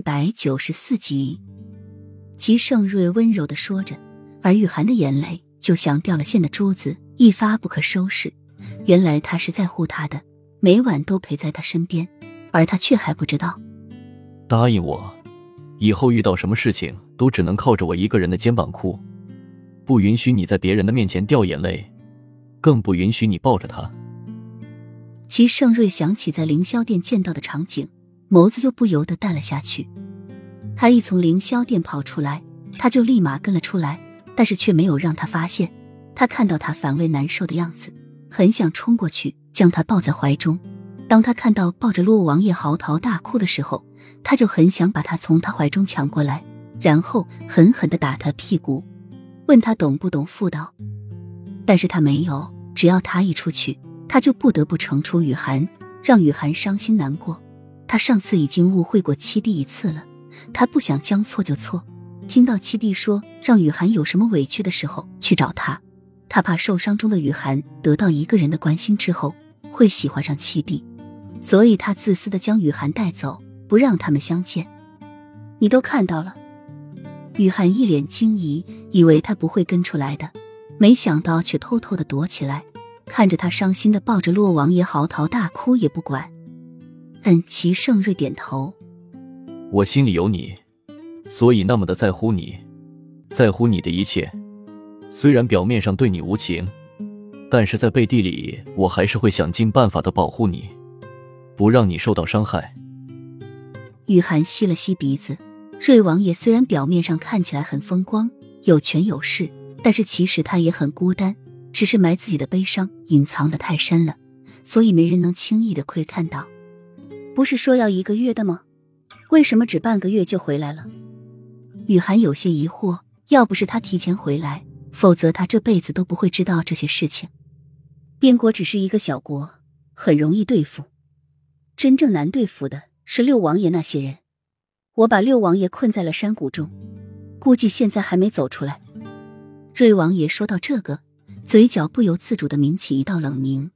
一百九十四集，齐盛瑞温柔的说着，而雨涵的眼泪就像掉了线的珠子，一发不可收拾。原来他是在乎他的，每晚都陪在他身边，而他却还不知道。答应我，以后遇到什么事情都只能靠着我一个人的肩膀哭，不允许你在别人的面前掉眼泪，更不允许你抱着他。齐盛瑞想起在凌霄殿见到的场景。眸子就不由得淡了下去。他一从凌霄殿跑出来，他就立马跟了出来，但是却没有让他发现。他看到他反胃难受的样子，很想冲过去将他抱在怀中。当他看到抱着洛王爷嚎啕大哭的时候，他就很想把他从他怀中抢过来，然后狠狠的打他屁股，问他懂不懂妇道。但是他没有，只要他一出去，他就不得不惩处雨涵，让雨涵伤心难过。他上次已经误会过七弟一次了，他不想将错就错。听到七弟说让雨涵有什么委屈的时候去找他，他怕受伤中的雨涵得到一个人的关心之后会喜欢上七弟，所以他自私的将雨涵带走，不让他们相见。你都看到了，雨涵一脸惊疑，以为他不会跟出来的，没想到却偷偷的躲起来，看着他伤心的抱着洛王爷嚎啕大哭也不管。嗯，齐盛瑞点头。我心里有你，所以那么的在乎你，在乎你的一切。虽然表面上对你无情，但是在背地里，我还是会想尽办法的保护你，不让你受到伤害。雨涵吸了吸鼻子。瑞王爷虽然表面上看起来很风光、有权有势，但是其实他也很孤单，只是埋自己的悲伤隐藏的太深了，所以没人能轻易的窥看到。不是说要一个月的吗？为什么只半个月就回来了？雨涵有些疑惑。要不是他提前回来，否则他这辈子都不会知道这些事情。边国只是一个小国，很容易对付。真正难对付的是六王爷那些人。我把六王爷困在了山谷中，估计现在还没走出来。瑞王爷说到这个，嘴角不由自主的抿起一道冷凝。